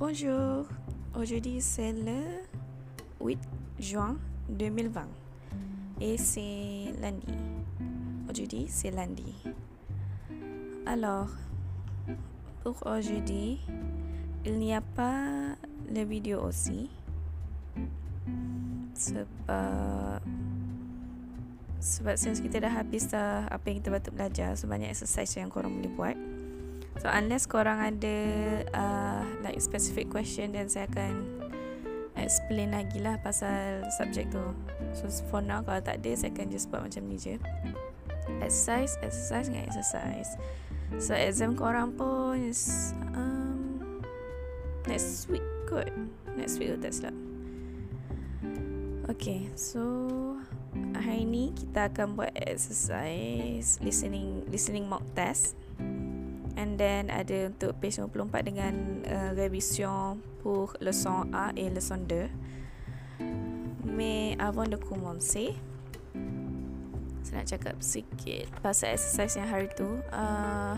Bonjour, aujourd'hui c'est le 8 juin 2020 et c'est lundi. Aujourd'hui c'est lundi. Alors, pour aujourd'hui, il n'y a pas la vidéo aussi. Sebab sebab since kita dah habis dah apa yang kita patut belajar so banyak exercise yang korang boleh buat so unless korang ada uh, like specific question then saya akan explain lagi lah pasal subjek tu. So for now kalau tak ada saya akan just buat macam ni je. Exercise exercise dengan exercise. So exam korang pun is um, next week kot. Next week tak silap. Okay, so hari ni kita akan buat exercise listening listening mock test and then ada untuk page 54 dengan uh, révision pour leçon A et leçon 2 mais avant de commencer saya nak cakap sikit pasal exercise yang hari tu uh,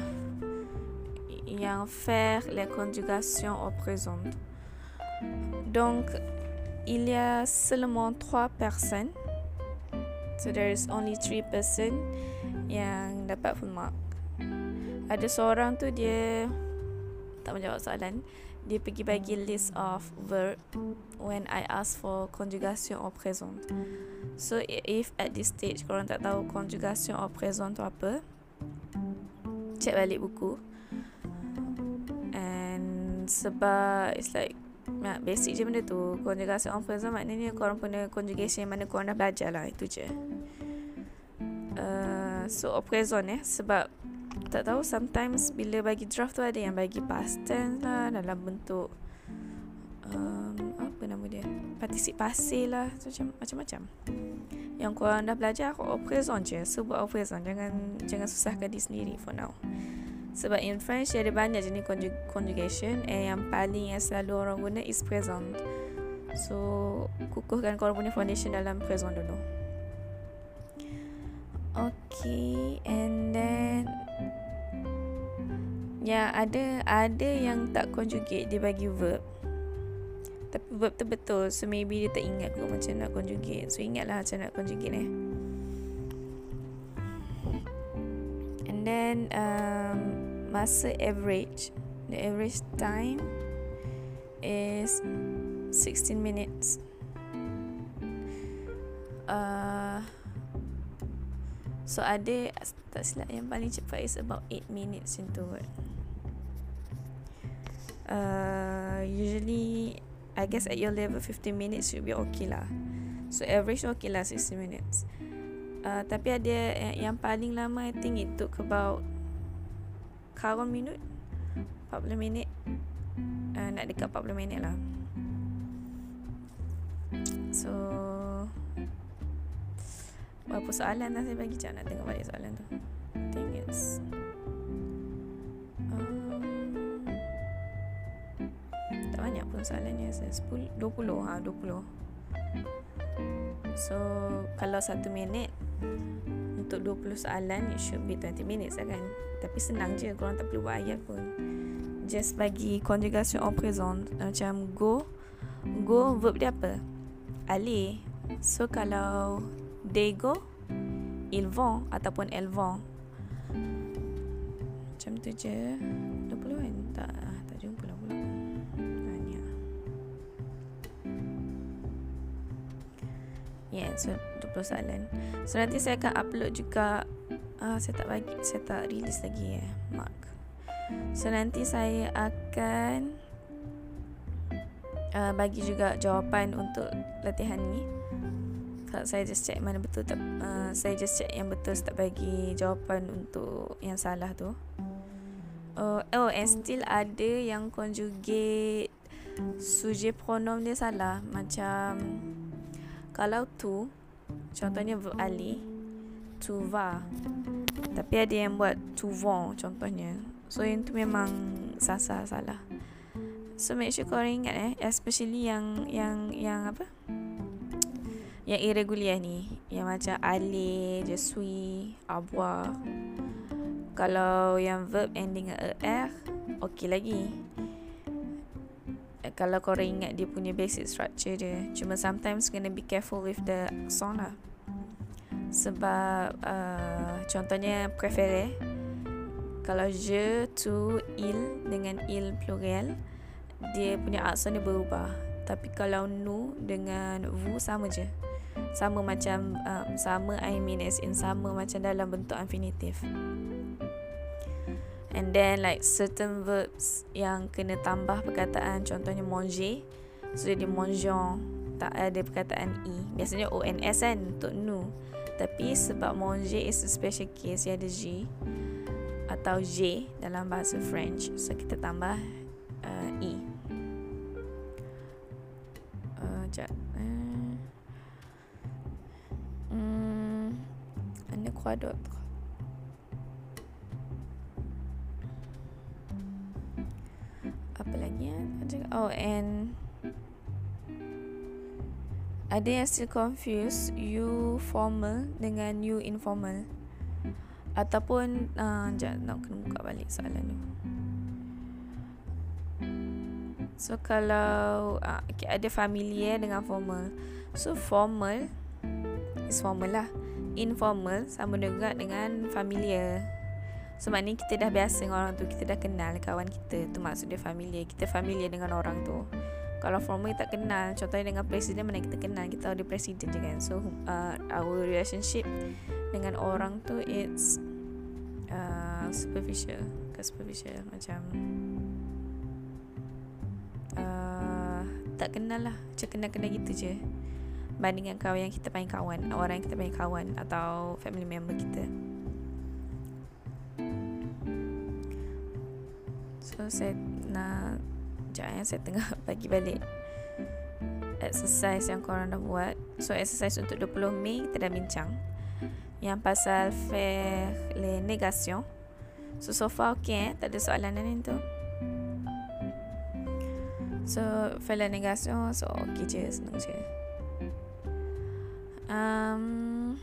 yang faire les conjugations au présent. Donc il y a seulement trois personnes. So there is only three person yang dapat full mark. Ada seorang tu dia tak menjawab soalan. Dia pergi bagi list of verb when I ask for conjugation au présent. So if at this stage korang tak tahu conjugation au présent tu apa, check balik buku. And sebab it's like Ya, basic je benda tu Conjugation en présent maknanya korang punya conjugation mana korang dah belajar lah Itu je uh, So présent eh Sebab tak tahu sometimes bila bagi draft tu ada yang bagi past tense lah Dalam bentuk um, Apa nama dia Participasi lah macam, Macam-macam. Yang korang dah belajar au présent je. So buat au présent Jangan jangan susahkan diri sendiri for now. Sebab in French ada banyak jenis conjugation And yang paling yang selalu orang guna is present. So kukuhkan korang punya foundation dalam present dulu. Okay And then Ya ada ada yang tak conjugate dia bagi verb. Tapi verb tu betul So maybe dia tak ingat kot macam nak conjugate. So ingatlah macam nak conjugate eh. And then um, masa average, the average time is 16 minutes. Uh, so ada tak silap yang paling cepat is about 8 minutes into it. Uh, usually I guess at your level 15 minutes should be okay lah. So average okay lah 60 minutes. Uh, tapi ada yang, paling lama I think it took about Kawan minit 40 minit uh, Nak dekat 40 minit lah Berapa soalan dah saya bagi Cak nak tengok balik soalan tu. I think it's um, Tak banyak pun soalannya. 10, 20 ha, 20 So Kalau 1 minit untuk 20 soalan it should be 20 minutes lah kan. Tapi senang je korang tak perlu buat ayat pun. Just bagi conjugation au présent macam go go verb dia apa? Aller so kalau they go ils vont ataupun vont macam tu je 20 kan tak tak jumpa lah pula Yeah, so 20 soalan. So nanti saya akan upload juga uh, saya tak bagi saya tak release lagi ya, eh, mark. So nanti saya akan uh, bagi juga jawapan untuk latihan ni. Kalau saya just check mana betul tak uh, saya just check yang betul tak bagi jawapan untuk yang salah tu. Oh, oh and still ada yang conjugate sujet pronoun dia salah. Macam kalau tu Contohnya verb ali To va. Tapi ada yang buat To vont Contohnya. So yang tu memang Sasa salah. So make sure korang ingat eh Especially yang Yang Yang apa Yang irregular ni Yang macam Ali Je suis Avoir Kalau yang verb ending er Okay lagi. Kalau korang ingat dia punya basic structure dia. Cuma sometimes kena be careful with the song lah. Sebab uh, contohnya préféré kalau je tu il dengan il plural dia punya aksen dia berubah. Tapi kalau nu dengan vous sama je sama macam um, sama I mean as in sama macam dalam bentuk infinitive. And then like certain verbs yang kena tambah perkataan contohnya manger. So jadi mangeons tak ada perkataan i. Biasanya ons kan untuk nu. Tapi sebab manger is a special case dia ada g atau j dalam bahasa french. So kita tambah uh, i. Uh, uh, hmm, anda kuadrat apa lagi ya? Oh and ada yang still confuse you formal dengan you informal ataupun uh, jap nak kena buka balik soalan tu. So kalau uh, okay, ada familiar dengan formal. So formal is formal lah. Informal sama juga dengan familiar. So maknanya kita dah biasa dengan orang tu Kita dah kenal kawan kita Tu maksud dia familiar. Kita familiar dengan orang tu. Kalau formal tak kenal Contohnya dengan presiden Mana kita kenal? Kita tahu dia presiden je kan? So uh, our relationship Dengan orang tu It's uh, Superficial. Ke superficial Macam uh, Tak kenal lah. Macam kenal-kenal gitu je Bandingkan kawan yang kita panggil kawan. Orang yang kita panggil kawan Atau family member kita. So saya nak Sekejap ya Saya tengah bagi balik. Exercise yang korang dah buat. So exercise untuk 20 Mei Kita dah bincang. Yang pasal Faire les négations So so far okay eh? Tak ada soalan lain tu. So Faire les négations So okay je Senang je Um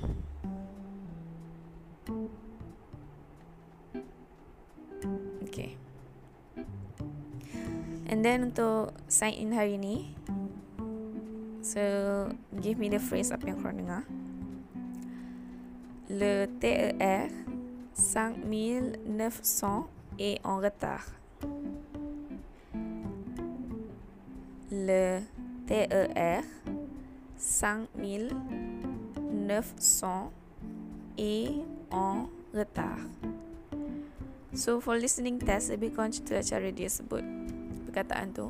Okay And then untuk sign in hari ni So give me the phrase apa yang korang dengar. Le TER 5900 est en retard. Le TER 5900 est en retard. So for listening test lebih kurang cerita cara dia sebut perkataan tu.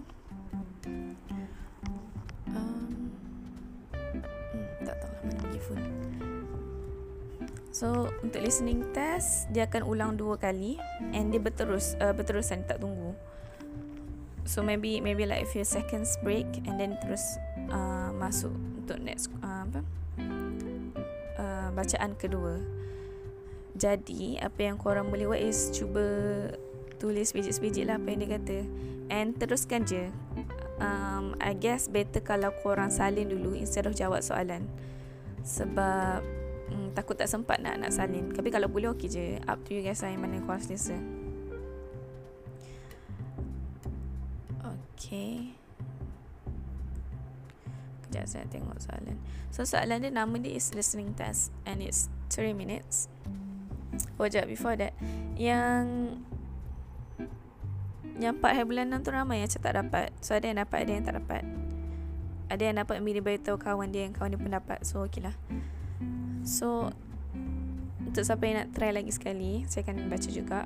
Um, hmm, lah so untuk listening test dia akan ulang dua kali and dia berterus uh, berterusan tak tunggu. So maybe maybe like a few seconds break and then terus uh, masuk untuk next uh, apa bacaan kedua. Jadi apa yang korang boleh buat is cuba tulis biji-biji lah apa yang dia kata. And teruskan je. Um, I guess better kalau korang salin dulu Instead of jawab soalan. Sebab um, Takut tak sempat nak nak salin. Tapi kalau boleh okey je. Up to you guys lah Mana korang selesa. Okay Kejap saya tengok soalan. So soalan dia Nama dia is listening test And it's 3 minutes. Oh jap before that Yang yang 4 hari bulan 6 tu ramai yang tak dapat. So ada yang dapat Ada yang tak dapat. Ada yang dapat Bila beritahu kawan dia Yang kawan dia pun dapat. So okey lah. So Untuk siapa yang nak try lagi sekali Saya akan baca juga.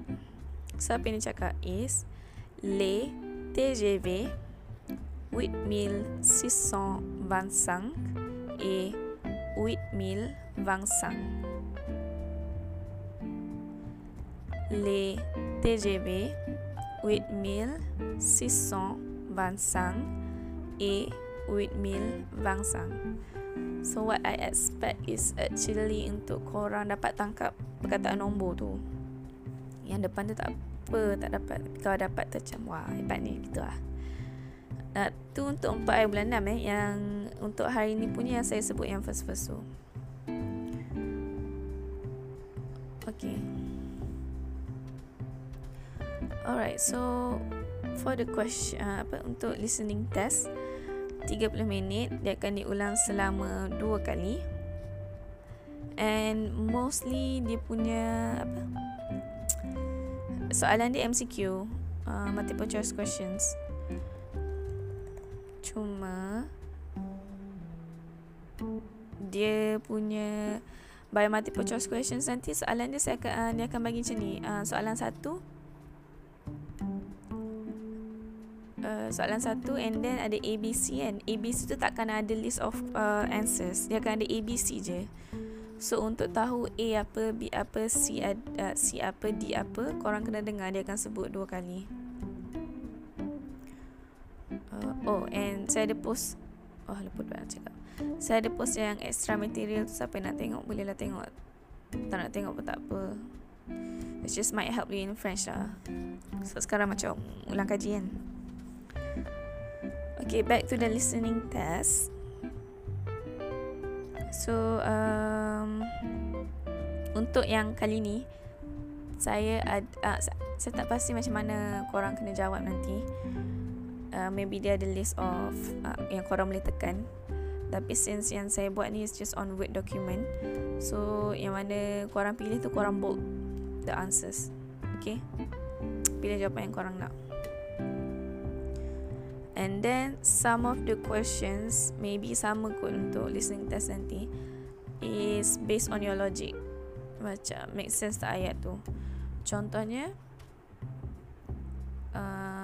So apa yang dia cakap is Le TGV 8625 Et 8025 Les TGV 8625 et 8025 So what I expect is actually untuk korang dapat tangkap perkataan nombor tu. Yang depan tu tak apa tak dapat Kalau dapat macam wah hebat ni gitu lah uh, Tu untuk 4 hari bulan 6 eh Yang untuk hari ni punya yang saya sebut yang first-first tu. Okay. Alright, so for the question uh, apa untuk listening test 30 minit dia akan diulang selama dua kali. And mostly dia punya apa soalan dia MCQ uh, multiple choice questions cuma dia punya by multiple choice questions nanti soalan dia saya akan, uh, dia akan bagi macam ni. Uh, soalan satu. Uh, soalan satu and then ada ABC kan? ABC tu takkan ada list of uh, answers. Dia akan ada ABC je. So untuk tahu A apa B apa C, uh, C apa D apa korang kena dengar. Dia akan sebut dua kali uh, oh and saya ada post oh lupa nak cakap. Saya ada post yang extra material tu siapa nak tengok bolehlah tengok. Tak nak tengok pun tak apa. It just might help you in French lah. So sekarang macam ulang kaji kan. Okay, back to the listening test. So, um, untuk yang kali ni, saya ad, uh, saya tak pasti macam mana korang kena jawab nanti. Uh, maybe dia ada list of uh, yang korang boleh tekan. Tapi since yang saya buat ni is just on Word document. So, yang mana korang pilih tu korang bold the answers. Okay? Pilih jawapan yang korang nak. And then some of the questions maybe sama kot untuk listening test nanti is based on your logic. Macam make sense tak ayat tu. Contohnya um,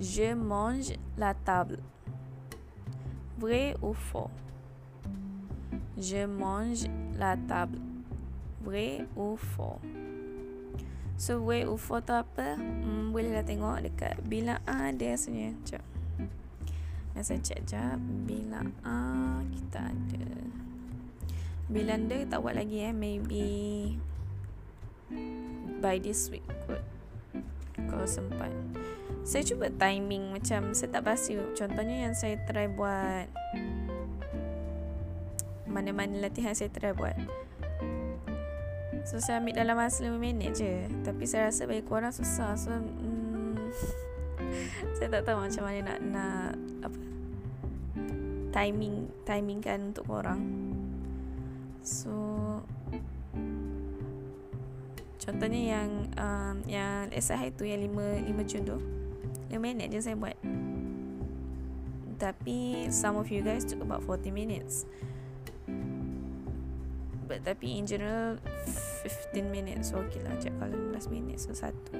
je mange la table. Vrai ou faux? Je mange la table. Vrai ou faux? So, vrai ou faux tu apa? Hmm, bolehlah tengok dekat bilang A dia sebenarnya. Macam dan saya cek jap Bila A kita ada Bila dia tak buat lagi eh Maybe By this week kot Kalau sempat Saya cuba timing Macam saya tak pasti Contohnya yang saya try buat Mana-mana latihan saya try buat. So saya ambil dalam masa 5 minit je. Tapi saya rasa bagi korang susah. So hmm, saya tak tahu macam mana nak nak apa timing timing kan untuk korang so contohnya yang um, yang SI tu yang 5 5 Jun tu 5 minit je saya buat. Tapi some of you guys took about 40 minutes. But tapi in general 15 minutes so okay lah cak kalau 15 minutes so satu.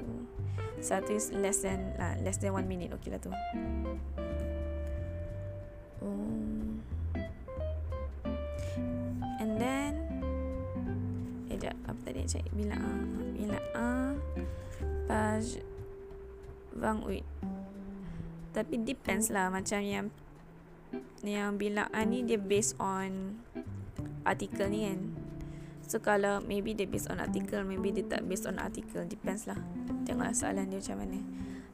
Satu is less than lah less than 1 minute okay lah tu. Um, and then eh jap apa tadi cak bila a bila a page vang uit. Tapi depends lah macam yang yang bila a ni dia based on artikel ni kan. So kalau maybe dia based on article Maybe dia tak based on article Depends lah. Tengoklah soalan dia macam mana.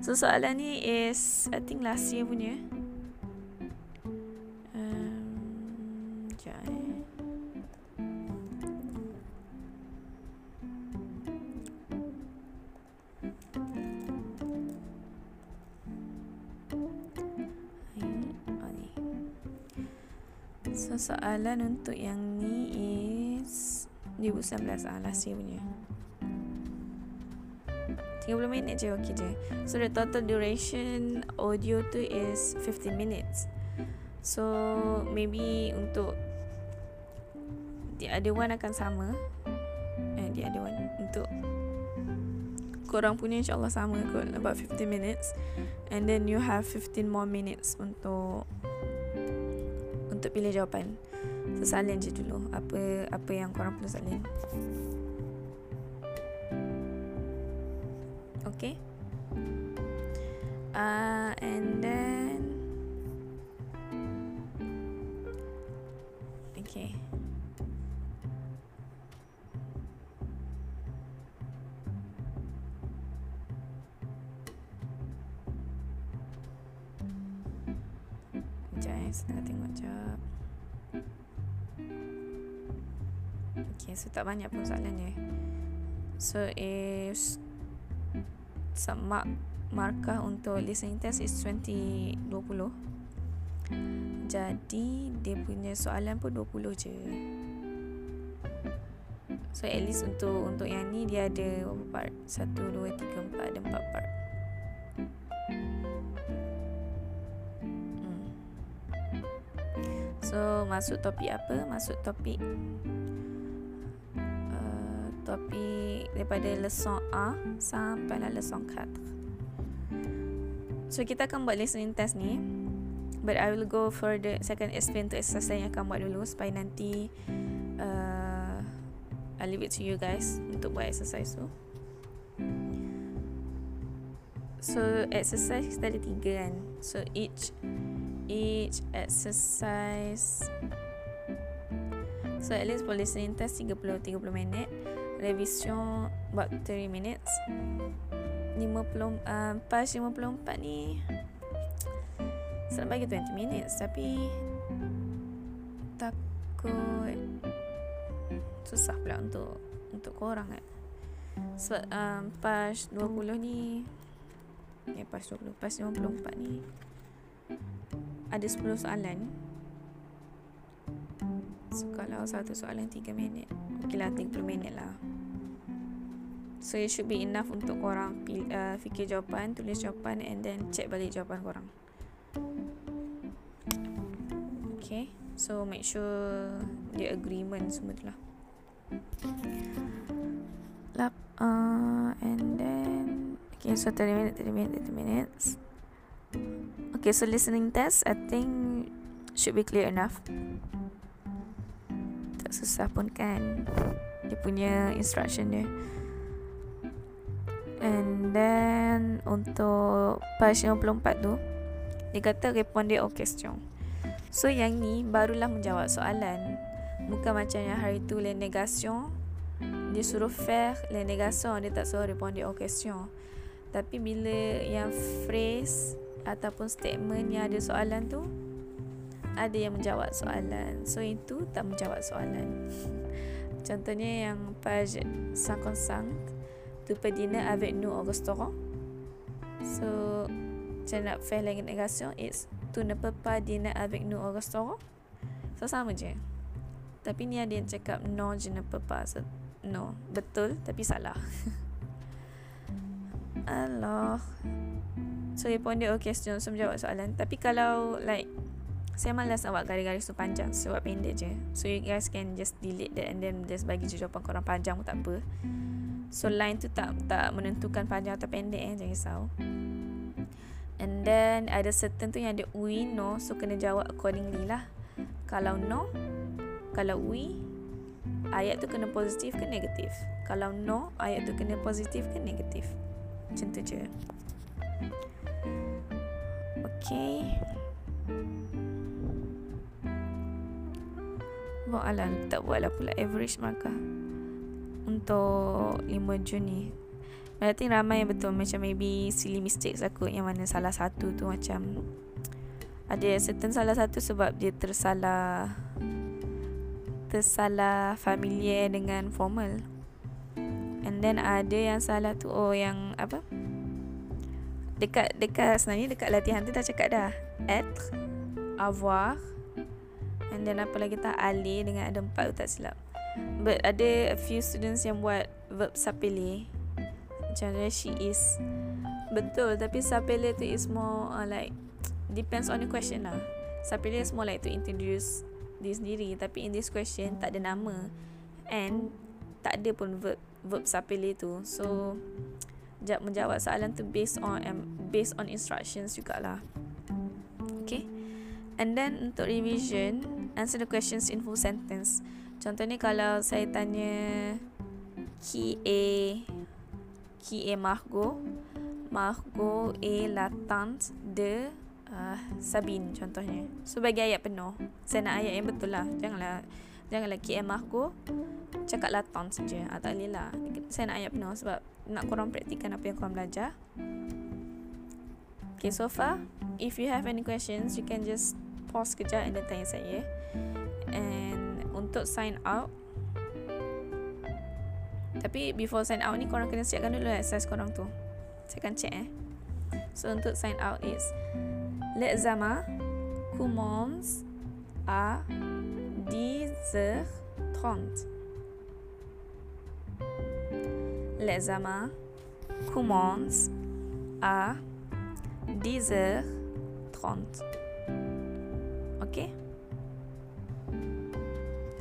So soalan ni is I think last year punya. Um, eh. So soalan untuk yang ni is 2019 ah last year punya. 30 minit je okey je. So the total duration audio tu is 15 minutes. So maybe untuk the other one akan sama. Eh the other one untuk korang punya insyaAllah sama kot about 15 minutes. And then you have 15 more minutes untuk pilih jawapan. So salin je dulu. Apa apa yang korang perlu salin tak banyak pun soalan dia. So, if some mark markah untuk listening test is 20 20 jadi dia punya soalan pun 20 je so at least untuk untuk yang ni dia ada berapa part 1 2 3 4 ada 4 part hmm. So masuk topik apa? Masuk topik Topik daripada leson A Sampai lah leson 4 So kita akan buat listening test ni. But I will go further Saya akan explain to exercise yang akan buat dulu Supaya nanti uh, I'll leave it to you guys Untuk buat exercise tu. So exercise kita ada tiga kan? So each Each exercise. So at least for listening test 30-30 minit Revision About 30 minutes. 50 uh, pas 54 ni. Nak bagi 20 minutes tapi takut susah pula untuk untuk korang kan sebab um, pas 20 ni eh pas 20 pas 54 ni ada 10 soalan so kalau satu soalan 3 minit ok lah 30 minit lah So it should be enough untuk korang uh, fikir jawapan, tulis jawapan and then check balik jawapan korang. Okay. So make sure the agreement semua tu lah. Lap, uh, and then Okay, so 30 minutes, 30 minutes, 30 minutes Okay, so listening test I think should be clear enough Tak susah pun kan Dia punya instruction dia And then untuk page 54 tu dia kata répondez aux questions. So yang ni barulah menjawab soalan. Bukan macam yang hari tu les négations dia suruh faire les négations dia tak suruh répondez aux questions. Tapi bila yang phrase ataupun statement yang ada soalan tu ada yang menjawab soalan. So itu tak menjawab soalan. Contohnya yang page 55 tu peux dîner avec nous au restaurant. So, je nak faire la négation is tu ne peux pas dîner avec nous au restaurant. So, sama je. Tapi ni ada yang cakap no, je ne peux pas. So, no, betul tapi salah. Allah. So, dia pun dia okay. So, menjawab soalan. Tapi kalau like saya malas nak buat garis-garis tu panjang So buat pendek je So you guys can just delete that And then just bagi jawapan korang panjang pun tak apa So line tu tak tak menentukan panjang atau pendek eh jangan risau. And then ada certain tu yang ada we no so kena jawab accordingly lah. Kalau no kalau we ayat tu kena positif ke negatif. Kalau no ayat tu kena positif ke negatif. Macam tu je. Okay. Buat alam tak buatlah pula average markah untuk 5 Jun ni. Berarti ramai yang betul Macam maybe silly mistakes aku Yang mana salah satu tu macam Ada certain salah satu sebab dia tersalah Tersalah familiar dengan formal. And then ada yang salah tu Oh yang apa? Dekat dekat sebenarnya dekat latihan tu dah cakap dah Être Avoir And then apa lagi tak Ali dengan ada empat tu tak silap. But ada a few students yang buat verb sapele. Macam mana she is Betul tapi sapele tu is more uh, like Depends on the question lah. Sapele is more like to introduce diri sendiri Tapi in this question tak ada nama. And tak ada pun verb, verb sapele tu. So menjawab soalan tu based on um, based on instructions jugalah. Okay. And then untuk revision, answer the questions in full sentence. Contohnya kalau saya tanya Qui est Qui est Margot Margot est la tante de uh, Sabine contohnya. So bagi ayat penuh. Saya nak ayat yang betul lah. Janganlah Janganlah Qui est Margot Cakap la tante saja. Ah, Tak boleh lah. Saya nak ayat penuh sebab Nak korang praktikan apa yang korang belajar. Okay so far If you have any questions You can just Pause kejap And then tanya saya And untuk sign out tapi before sign out ni korang kena siapkan dulu exercise korang tu saya akan check eh So untuk sign out is L'examen commence à 10h30. L'examen commence à 10h30. Ok?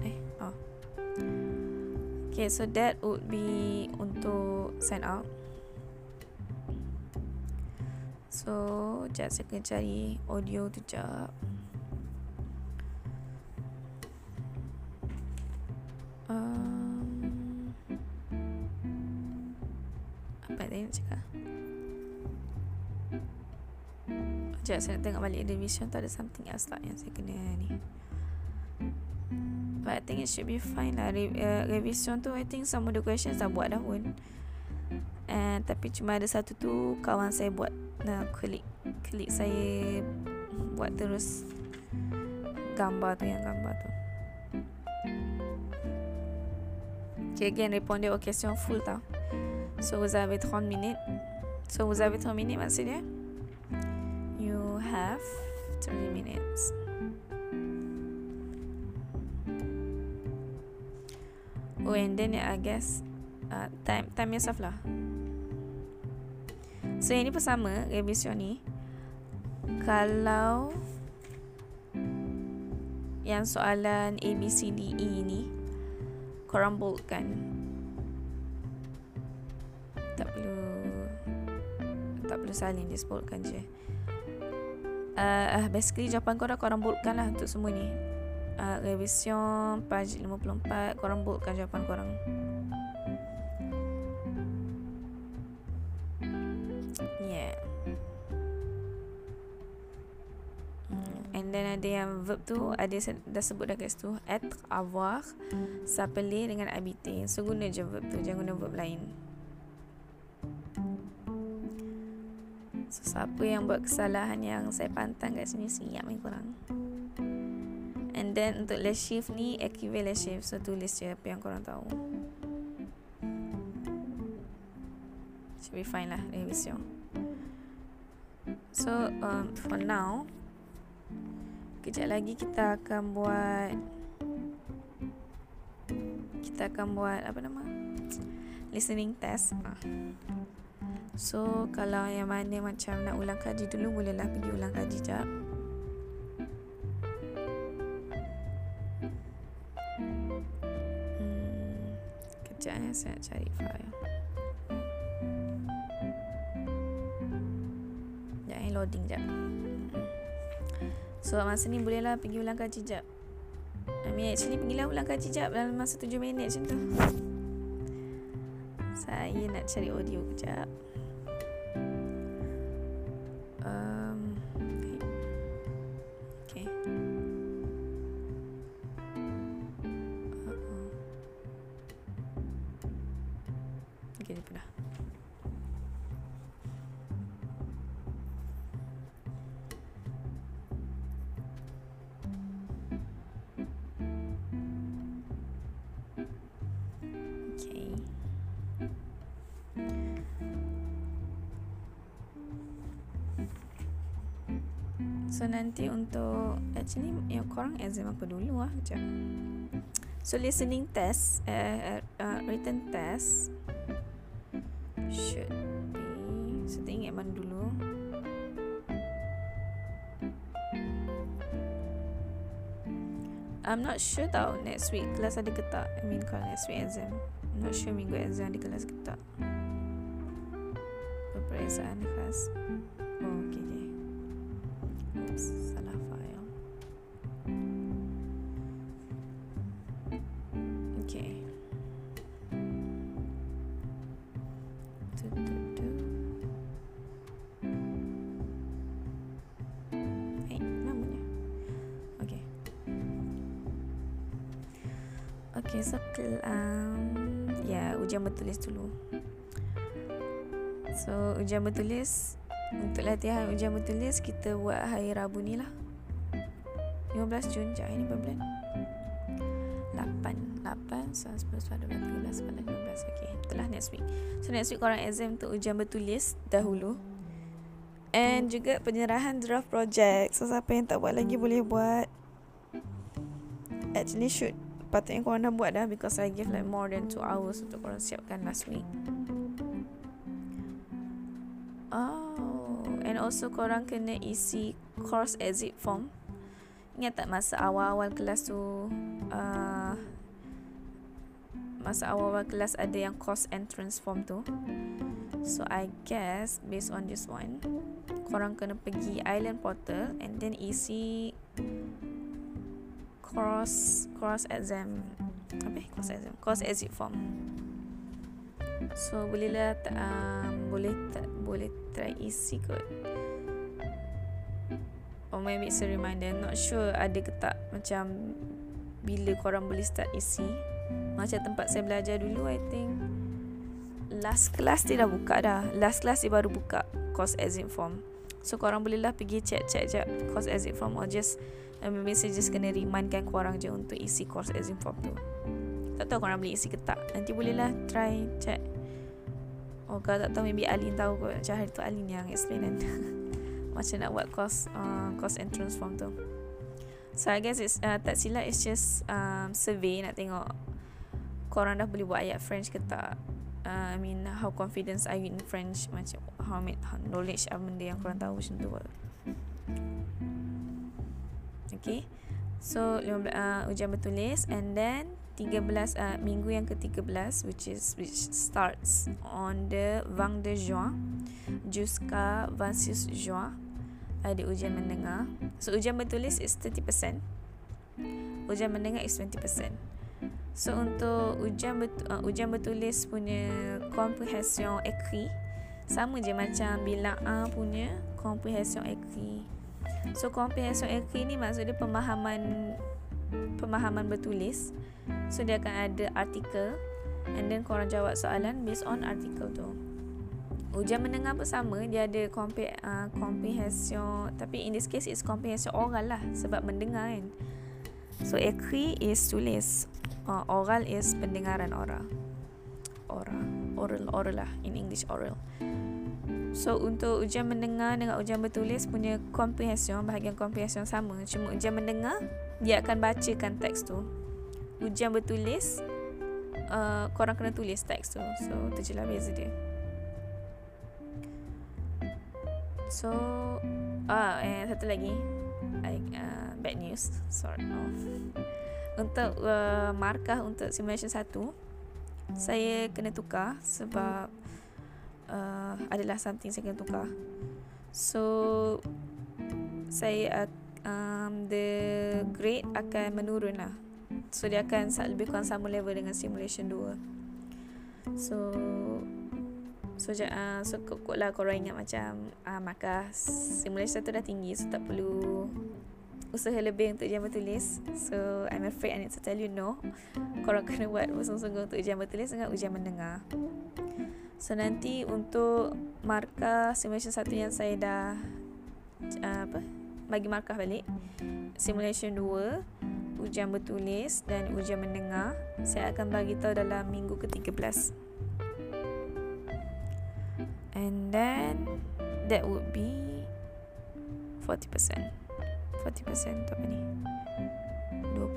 Eh, oh. Okay, so that would be untuk sign out. So, sekejap saya kena cari audio tu sekejap. Um, apa tadi nak cakap? Sekejap saya nak tengok balik revision tu ada something else tak yang saya kena ni. But I think it should be fine lah. Re- uh, revision tu I think some of the questions dah buat dah pun. And tapi cuma ada satu tu kawan saya buat Nah, klik klik saya buat terus gambar tu yang gambar tu. Okay, again, répondez aux questions full tau. So, vous avez 30 minutes. So, vous avez 30 minutes maksudnya? Have 30 minutes. Oh, and then I guess uh, time time yourself lah. So yang ni pun sama Revision ni Kalau Yang soalan A, B, C, D, E ni Korang boldkan Tak perlu Tak perlu salin Just boldkan je uh, Basically jawapan korang Korang boldkan lah Untuk semua ni. Uh, Revision Page 54 Korang boldkan jawapan korang. Dan ada yang verb tu ada dah sebut dah kat situ être avoir s'appeler dengan habiter so guna je verb tu jangan guna verb lain so siapa yang buat kesalahan yang saya pantang kat sini siap main korang and then untuk last shift ni equivalent shift. So tulis je apa yang korang tahu. Should be fine lah. Revision so um, for now Kejap lagi kita akan buat Kita akan buat Apa nama? Listening test. Ah. So Kalau yang mana macam Nak ulang kaji dulu Bolehlah pergi ulang kaji jap hmm, Kejap ya Saya nak cari file. Jangan loading jap So masa ni bolehlah pergi ulang kaji jap I mean actually pergilah ulang kaji jap Dalam masa 7 minit macam tu. Saya nak cari audio kejap nanti untuk Actually yang korang exam apa dulu lah Sekejap So listening test uh, uh, Written test Should be So ingat mana dulu? I'm not sure tau Next week kelas ada ke tak? I mean kalau next week exam I'm not sure minggu exam ada kelas ke tak. Peperiksaan khas Oh okay, okay. Du, du. Eh, namanya. Okay. Okay, so um, ya yeah, ujian bertulis dulu. So ujian bertulis untuk latihan ujian bertulis kita buat hari Rabu ni lah 15 Jun Sekejap ini berapa bulan 8 8 9, 10, 11, 12, 13, 14 Ok itulah next week So next week korang exam untuk ujian bertulis dahulu And juga penyerahan draft project. So siapa yang tak buat lagi boleh buat. Actually should patutnya korang dah buat dah because I give like more than 2 hours untuk korang siapkan last week. Also korang kena isi course exit form. Ingat tak masa awal-awal kelas tu uh, Masa awal-awal kelas ada yang course entrance form tu So I guess based on this one Korang kena pergi island portal And then isi Cross Cross exam Apa eh? Cross exam Cross exit form So bolehlah um, Boleh Boleh try isi kot. Or maybe it's a reminder Not sure ada ke tak Macam Bila korang boleh start isi Macam tempat saya belajar dulu I think Last class dia dah buka dah. Last class dia baru buka Course exit form. So korang bolehlah pergi check-check je Course exit form Or just uh, Maybe saya just kena remindkan korang je Untuk isi course exit form tu. Tak tahu korang boleh isi ke tak. Nanti bolehlah try check Oh kalau tak tahu Maybe Alin tahu kot Macam hari tu Alin yang explain kan macam nak buat course uh, course entrance form tu. So I guess it's uh, tak silap it's just um, survey nak tengok korang dah boleh buat ayat French ke tak. Uh, I mean how confidence are you in French macam how many knowledge apa benda yang korang tahu macam tu. Okay. So 15 uh, ujian bertulis and then 13 uh, minggu yang ke-13 which is which starts on the 20 de juin jusqu'à 26 juin ada ujian mendengar. So ujian bertulis is 30%. Ujian mendengar is 20%. So untuk ujian bet, uh, ujian bertulis punya comprehension écrit sama je macam bila A punya comprehension écrit. So comprehension écrit ni maksud dia pemahaman pemahaman bertulis. So dia akan ada artikel. And then korang jawab soalan based on artikel tu. Ujian mendengar pun sama. Dia ada kompi, uh, comprehension. Tapi in this case It's comprehension oral lah. Sebab mendengar kan. So écrit is tulis. Uh, Oral is pendengaran oral. Oral. Oral Oral lah. In English oral. So untuk ujian mendengar Dengan ujian bertulis Punya comprehension Bahagian comprehension sama. Cuma ujian mendengar Dia akan bacakan teks tu. Ujian bertulis uh, Korang kena tulis teks tu. So tu je lah beza dia. So ah eh satu lagi. I, uh, bad news. Sort of. Untuk uh, markah untuk simulation 1 saya kena tukar sebab uh, adalah something saya kena tukar. So saya uh, um, the grade akan menurun lah so dia akan lebih kurang sama level dengan simulation 2 so So uh, so kok lah korang ingat macam uh, maka simulasi satu dah tinggi so tak perlu usaha lebih untuk ujian bertulis. So I'm afraid I need to tell you no. Korang kena buat bersungguh-sungguh untuk ujian bertulis dengan ujian mendengar. So nanti untuk markah simulation satu yang saya dah uh, apa bagi markah balik. Simulation 2 ujian bertulis dan ujian mendengar. Saya akan bagi tahu dalam minggu ke-13 and then that would be 40% 40% untuk ni? 20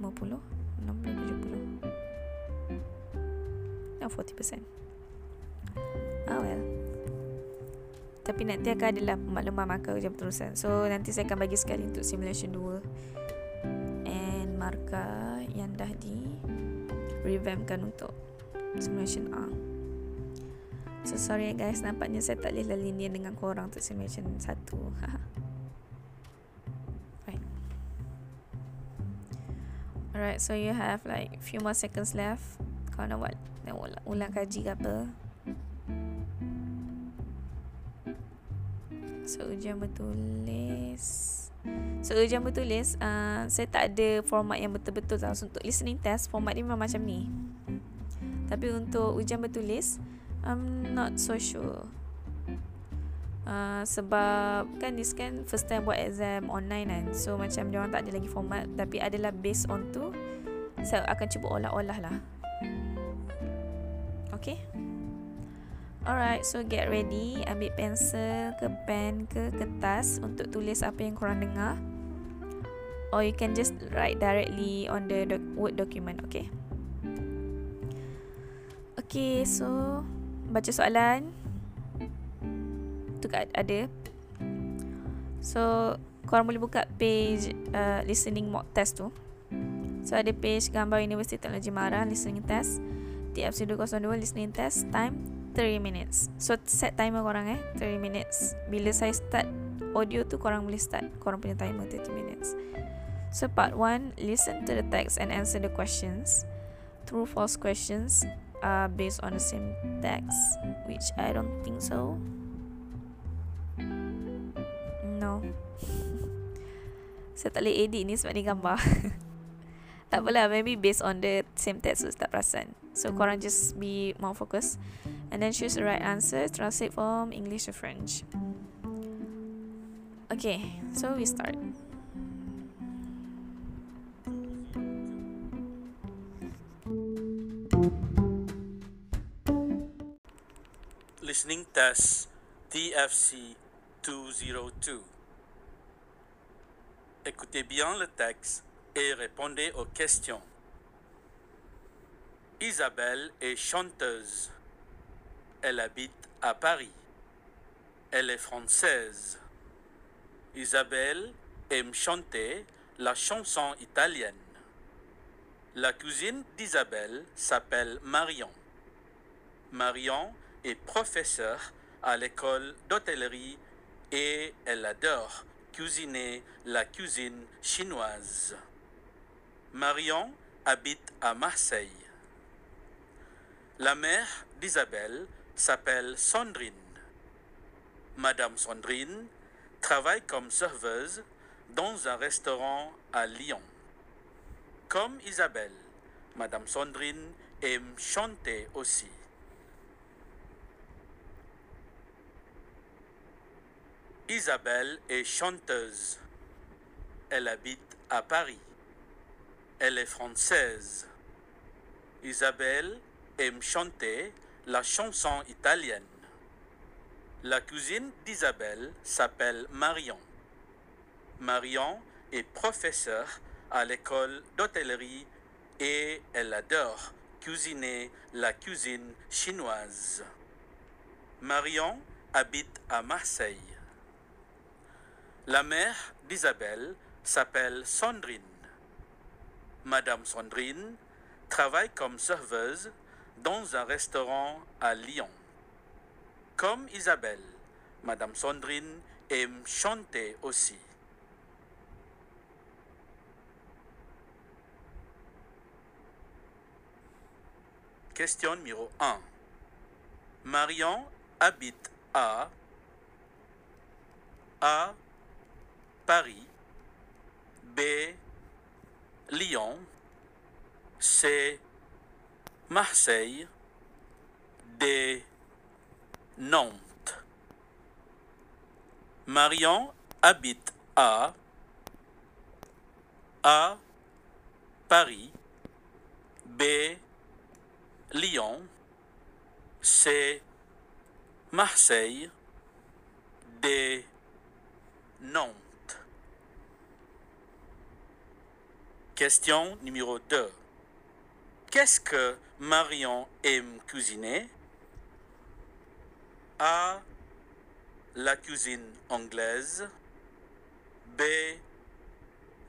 50 60 70 no 40% oh well tapi nanti akan adalah makluman markah ujian berterusan so nanti saya akan bagi sekali untuk simulation 2 and markah yang dah di revampkan untuk simulation A. So sorry guys Nampaknya saya tak boleh linier dengan korang Untuk simulation satu. Right. Alright so you have like Few more seconds left. Kau nak buat Nak ulang, ulang kaji ke apa So ujian bertulis. So ujian bertulis uh, Saya tak ada format yang betul-betul tau. So, Untuk listening test Format dia memang macam ni. Tapi untuk ujian bertulis I'm not so sure. Uh, sebab kan this kan first time buat exam online kan. So macam dia orang tak ada lagi format. Tapi adalah based on tu saya akan cuba olah-olah lah. Okay Alright, so get ready. Ambil pensel ke pen ke kertas untuk tulis apa yang korang dengar. Or you can just write directly on the doc- Word document, okay? Okay, so baca soalan. Tu ada. So, korang boleh buka page uh, listening mock test tu. So ada page gambar Universiti Teknologi Mara listening test. TFC 202 listening test time 3 minutes. So set timer korang eh 3 minutes. Bila saya start audio tu korang boleh start korang punya timer 30 minutes. So part 1 listen to the text and answer the questions. True false questions are based on the same text which I don't think so. No. saya tak boleh edit ni sebab ni gambar. tak apalah maybe based on the same text so tak perasan so mm-hmm. korang just be more focused. and then choose the right answer translate from English to French okay so we start Listening test TFC 202 Écoutez bien le texte et répondez aux questions. Isabelle est chanteuse. Elle habite à Paris. Elle est française. Isabelle aime chanter la chanson italienne. La cousine d'Isabelle s'appelle Marion. Marion est professeure à l'école d'hôtellerie et elle adore cuisiner la cuisine chinoise. Marion habite à Marseille. La mère d'Isabelle s'appelle Sandrine. Madame Sandrine travaille comme serveuse dans un restaurant à Lyon. Comme Isabelle, Madame Sandrine aime chanter aussi. Isabelle est chanteuse. Elle habite à Paris. Elle est française. Isabelle aime chanter la chanson italienne. La cousine d'Isabelle s'appelle Marion. Marion est professeure à l'école d'hôtellerie et elle adore cuisiner la cuisine chinoise. Marion habite à Marseille. La mère d'Isabelle s'appelle Sandrine. Madame Sandrine travaille comme serveuse dans un restaurant à Lyon. Comme Isabelle, Madame Sandrine aime chanter aussi. Question numéro 1. Marion habite à A. Paris B. Lyon, C. Marseille, D. Nantes. Marion habite à A. Paris, B. Lyon, C. Marseille, D. Nantes. Question numéro 2. Qu'est-ce que Marion aime cuisiner? A. La cuisine anglaise. B.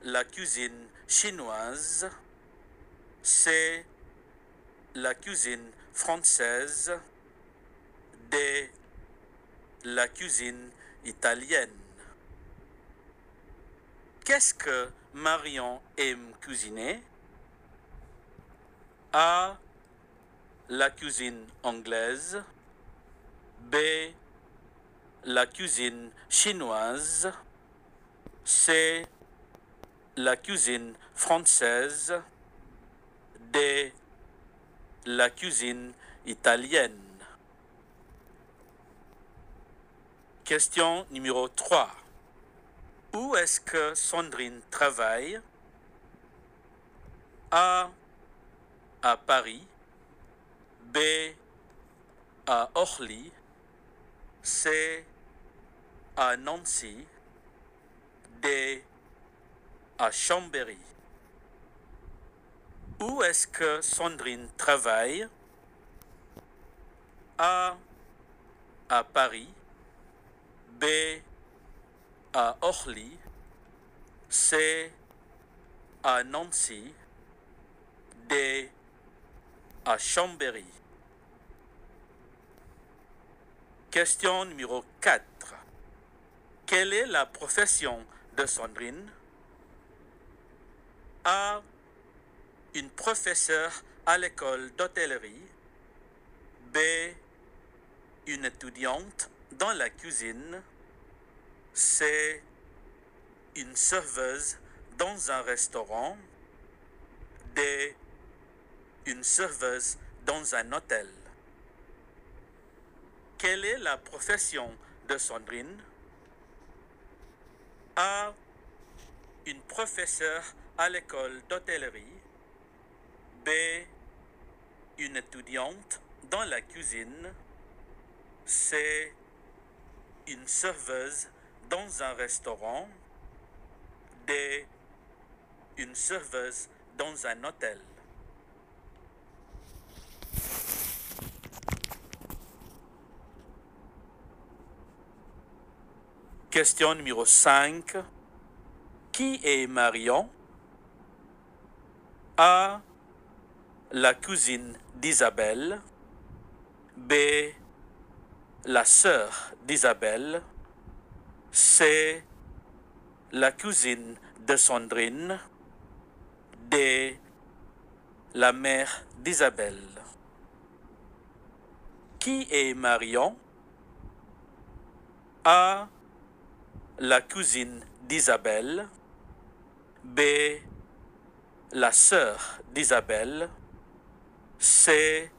La cuisine chinoise. C. La cuisine française. D. La cuisine italienne. Qu'est-ce que Marion aime cuisiner? A. La cuisine anglaise. B. La cuisine chinoise. C. La cuisine française. D. La cuisine italienne. Question numéro 3. Où est-ce que Sandrine travaille? A. À Paris. B. à Orly. C à Nancy. D à Chambéry. Où est-ce que Sandrine travaille? A à Paris. B à Orly. C à Nancy. D à Chambéry. Question numéro 4. Quelle est la profession de Sandrine? A. Une professeure à l'école d'hôtellerie. B. Une étudiante dans la cuisine. C. Une serveuse dans un restaurant. D. Une serveuse dans un hôtel. Quelle est la profession de Sandrine? A. Une professeure à l'école d'hôtellerie. B. Une étudiante dans la cuisine. C. Une serveuse dans un restaurant. D. Une serveuse dans un hôtel. Question numéro 5. Qui est Marion A. La cousine d'Isabelle. B. La sœur d'Isabelle. C. La cousine de Sandrine. D. La mère d'Isabelle. Qui est Marion A. La cousine d'Isabelle. B. La sœur d'Isabelle. C.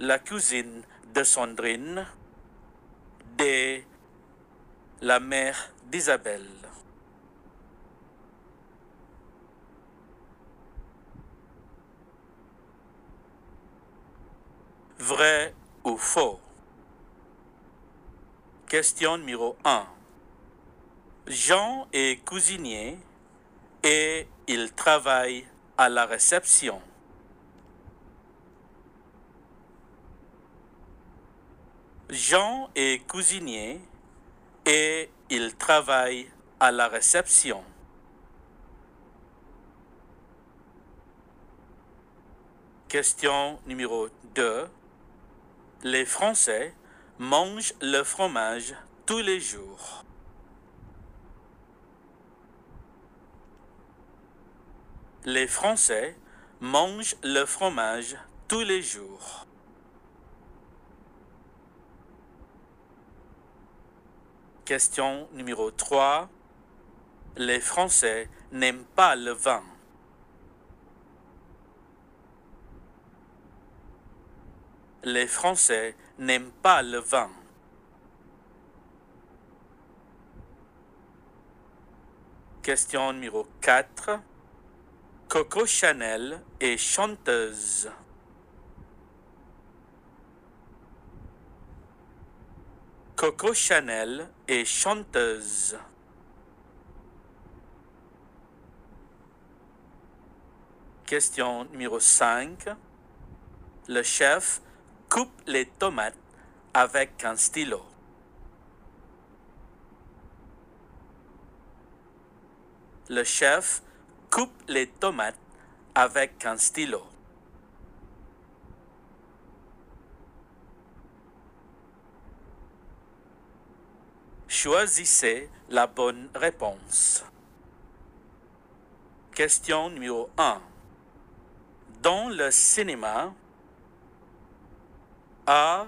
La cousine de Sandrine. D. La mère d'Isabelle. Vrai ou faux? Question numéro 1. Jean est cuisinier et il travaille à la réception. Jean est cuisinier et il travaille à la réception. Question numéro 2. Les Français mangent le fromage tous les jours. Les Français mangent le fromage tous les jours. Question numéro 3. Les Français n'aiment pas le vin. Les Français n'aiment pas le vin. Question numéro 4. Coco Chanel est chanteuse. Coco Chanel est chanteuse. Question numéro 5. Le chef coupe les tomates avec un stylo. Le chef coupe les tomates avec un stylo. Choisissez la bonne réponse. Question numéro 1. Dans le cinéma, A.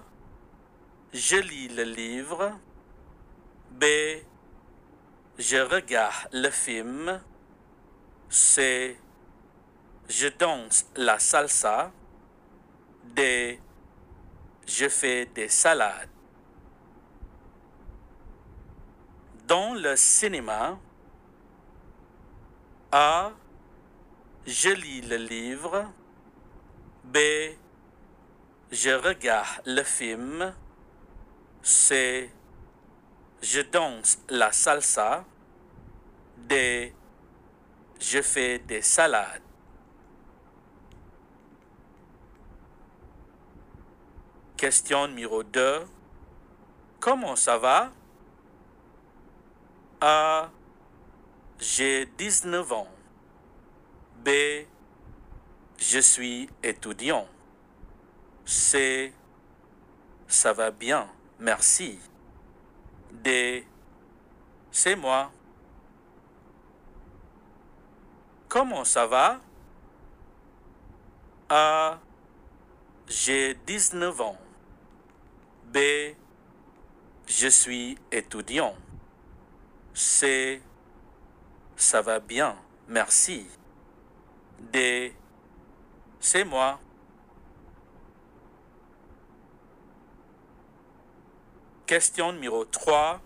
Je lis le livre. B. Je regarde le film. C. Je danse la salsa. D. Je fais des salades. Dans le cinéma, A. Je lis le livre. B. je regarde le film. C. Je danse la salsa. D. Je fais des salades. Question numéro 2. Comment ça va? A. J'ai 19 ans. B. Je suis étudiant. C. Ça va bien, merci. D. C'est moi. Comment ça va? A. J'ai 19 ans. B. Je suis étudiant. C. Ça va bien, merci. D. C'est moi. Question numéro 3.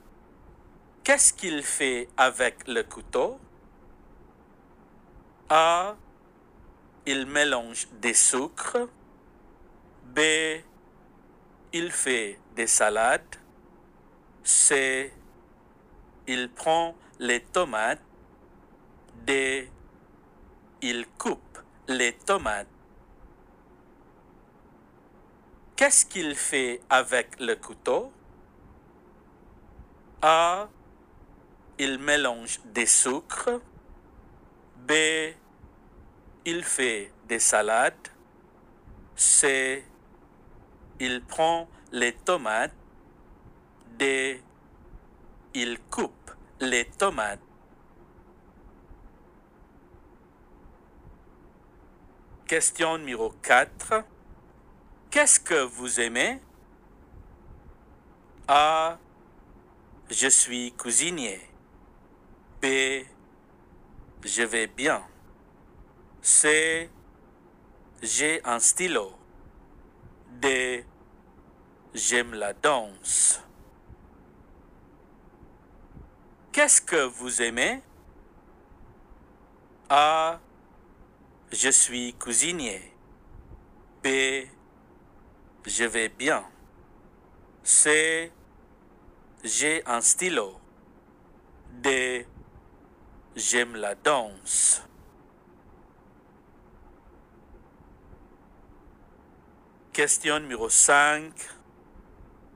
Qu'est-ce qu'il fait avec le couteau? A. Il mélange des sucres. B. Il fait des salades. C. Il prend les tomates. D. Il coupe les tomates. Qu'est-ce qu'il fait avec le couteau? A. Il mélange des sucres. B. Il fait des salades. C. Il prend les tomates. D. Il coupe les tomates. Question numéro 4. Qu'est-ce que vous aimez? A. Je suis cuisinier. B. Je vais bien. C. J'ai un stylo. D. J'aime la danse. Qu'est-ce que vous aimez? A. Je suis cuisinier. B. Je vais bien. C. J'ai un stylo. D. J'aime la danse. Question numéro 5.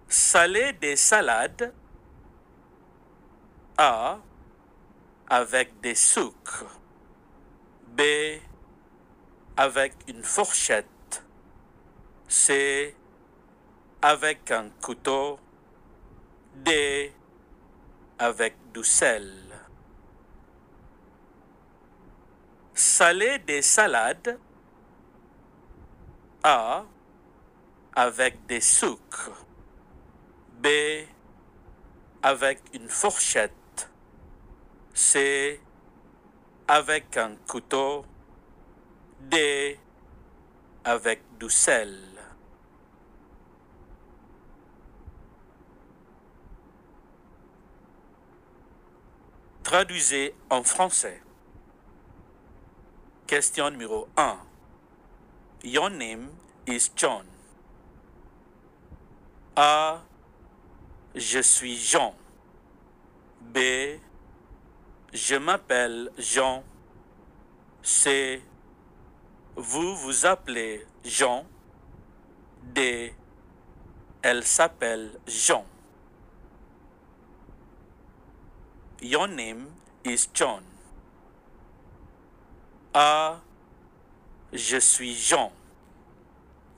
Saler des salades. A. Avec des sucres. B. Avec une fourchette. C. Avec un couteau. D. Avec du sel. Saler des salades. A. Avec des sucres. B. Avec une fourchette. C. Avec un couteau. D. Avec du sel. Traduisez en français. Question numéro 1. Your name is John. A. Je suis Jean. B. Je m'appelle Jean. C. Vous vous appelez Jean. D. Elle s'appelle Jean. Your name is John. A. Je suis Jean.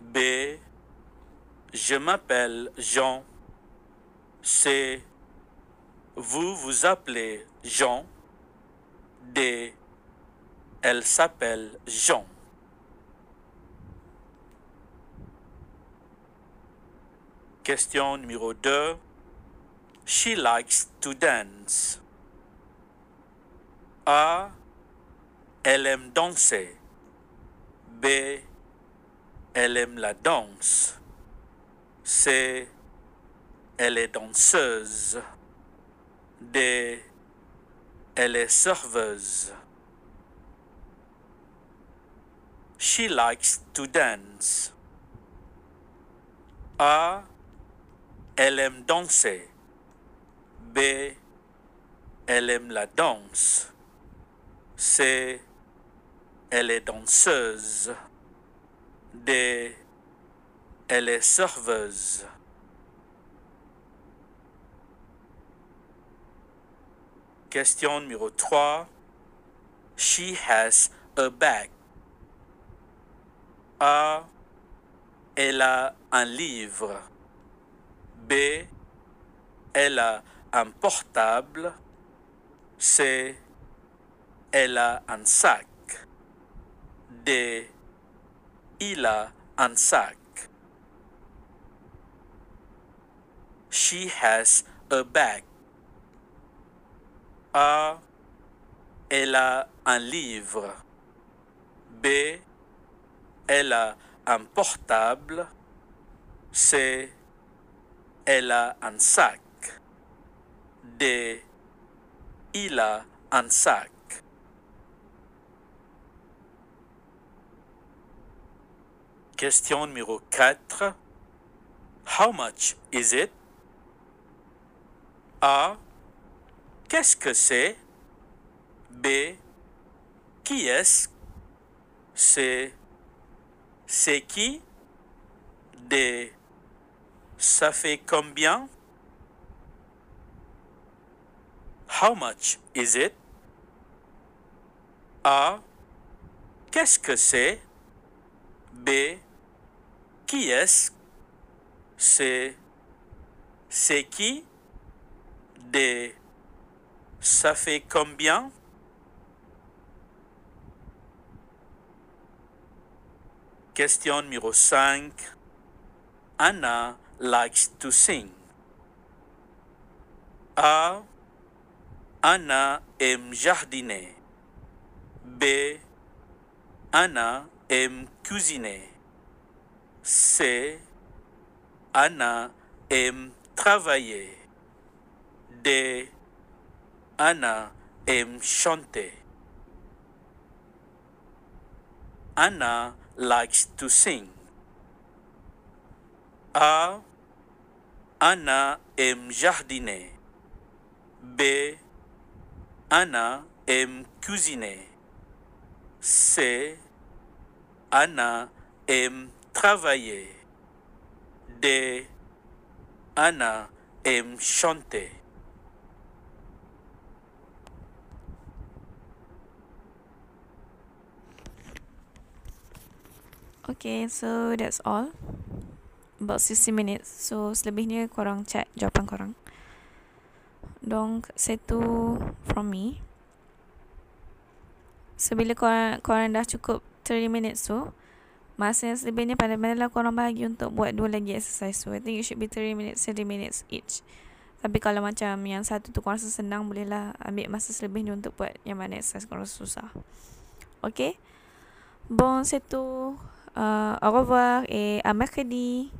B. Je m'appelle Jean. C. Vous vous appelez Jean. D. Elle s'appelle Jean. Question numéro 2. She likes to dance. A. Elle aime danser. B. Elle aime la danse. C. Elle est danseuse. D. Elle est serveuse. She likes to dance. A. Elle aime danser. B. Elle aime la danse. C. Elle est danseuse. D. Elle est serveuse. Question numéro 3. She has a bag. A. Elle a un livre. B. Elle a un portable. C. Elle a un sac. D. Il a sac. She has a bag. A. Elle a un livre. B. Elle a un portable. C. Elle a un sac. D. Il a un sac. Question numéro 4. How much is it? A. Qu'est-ce que c'est? B. Qui est-ce? C. C'est qui? D. Ça fait combien? How much is it? A. Qu'est-ce que c'est? B. Qui est-ce? C'est qui? D. Ça fait combien? Question numéro 5. Anna likes to sing. A. Anna aime jardiner. B. Anna aime cuisiner. C. Anna aime travailler. D. Anna aime chanter. Anna likes to sing. A. Anna aime jardiner. B. Anna aime cuisiner. C. Anna aime travailler. D. Anna aime chanter. Okay, so that's all. About 60 minutes. So, selebihnya korang chat jawapan korang. Donc, tout from me. So, bila korang, korang dah cukup 30 minutes tu, masa yang selebihnya pandai-pandailah korang bahagi untuk buat dua lagi exercise tu. I think it should be 30 minutes, 30 minutes each. Tapi kalau macam yang satu tu korang rasa senang, bolehlah ambil masa selebihnya untuk buat yang mana exercise korang rasa susah. Okay? Bon, c'est tout. Uh, au revoir et à mercredi.